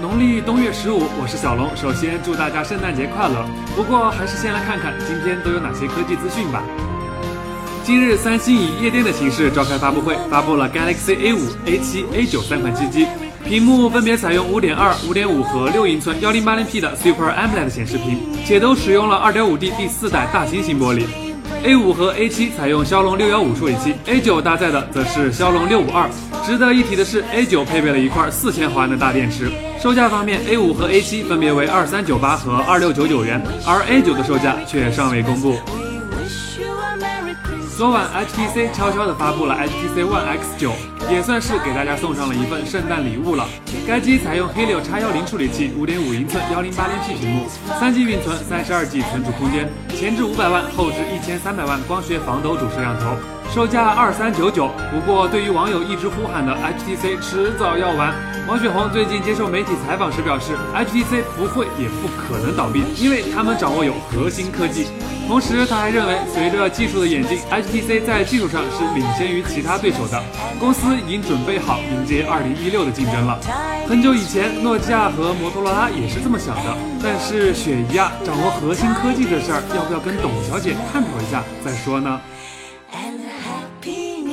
农历冬月十五，我是小龙。首先祝大家圣诞节快乐。不过还是先来看看今天都有哪些科技资讯吧。今日三星以夜店的形式召开发布会，发布了 Galaxy A5、A7、A9 三款机机，屏幕分别采用5.2、5.5和6英寸 1080P 的 Super AMOLED 显示屏，且都使用了 2.5D 第四代大猩猩玻璃。A5 和 A7 采用骁龙615处理器，A9 搭载的则是骁龙652。值得一提的是，A9 配备了一块4000毫安的大电池。售价方面，A5 和 A7 分别为2398和2699元，而 A9 的售价却尚未公布。昨晚 HTC 悄悄地发布了 HTC One X9，也算是给大家送上了一份圣诞礼物了。该机采用 Helio X10 处理器，5.5英寸 1080P 屏幕，3G 运存，32G 存储空间，前置500万，后置1300万光学防抖主摄像头，售价2399。不过对于网友一直呼喊的 HTC 迟早要完，王雪红最近接受媒体采访时表示，HTC 不会也不可能倒闭，因为他们掌握有核心科技。同时，他还认为，随着技术的演进，HTC 在技术上是领先于其他对手的。公司已经准备好迎接2016的竞争了。很久以前，诺基亚和摩托罗拉也是这么想的。但是，雪姨啊，掌握核心科技这事儿，要不要跟董小姐探讨一下再说呢？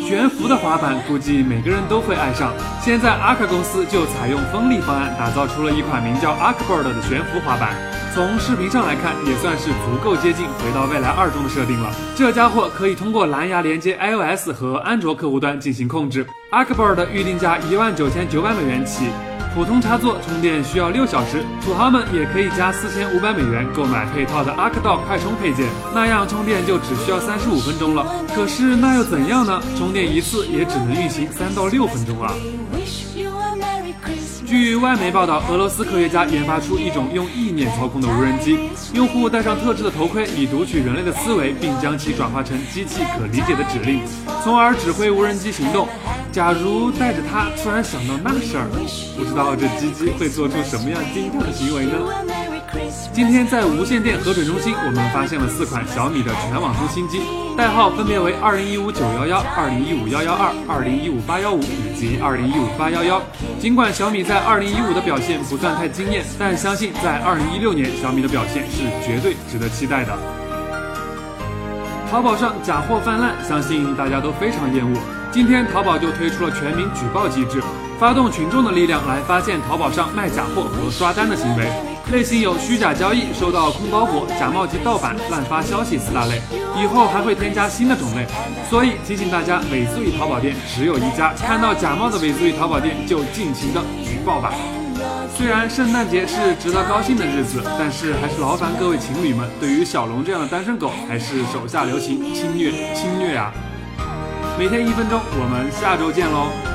悬浮的滑板，估计每个人都会爱上。现在 a r k 公司就采用风力方案，打造出了一款名叫 Arcboard 的悬浮滑板。从视频上来看，也算是足够接近《回到未来二》中的设定了。这家伙可以通过蓝牙连接 iOS 和安卓客户端进行控制。Arcboard 预定价一万九千九百美元起，普通插座充电需要六小时，土豪们也可以加四千五百美元购买配套的 ArcDock 快充配件，那样充电就只需要三十五分钟了。可是那又怎样呢？充电一次也只能运行三到六分钟啊。据外媒报道，俄罗斯科学家研发出一种用意念操控的无人机，用户戴上特制的头盔，以读取人类的思维，并将其转化成机器可理解的指令，从而指挥无人机行动。假如带着它突然想到那事儿，不知道这机机会做出什么样惊天的行为呢？今天在无线电核准中心，我们发现了四款小米的全网通新机，代号分别为二零一五九幺幺、二零一五幺幺二、二零一五八幺五以及二零一五八幺幺。尽管小米在二零一五的表现不算太惊艳，但相信在二零一六年，小米的表现是绝对值得期待的。淘宝上假货泛滥，相信大家都非常厌恶。今天淘宝就推出了全民举报机制，发动群众的力量来发现淘宝上卖假货和刷单的行为。类型有虚假交易、收到空包裹、假冒及盗版、滥发消息四大类，以后还会添加新的种类，所以提醒大家，尾速易淘宝店只有一家，看到假冒的尾速易淘宝店就尽情的举报吧。虽然圣诞节是值得高兴的日子，但是还是劳烦各位情侣们，对于小龙这样的单身狗，还是手下留情，轻虐轻虐啊！每天一分钟，我们下周见喽。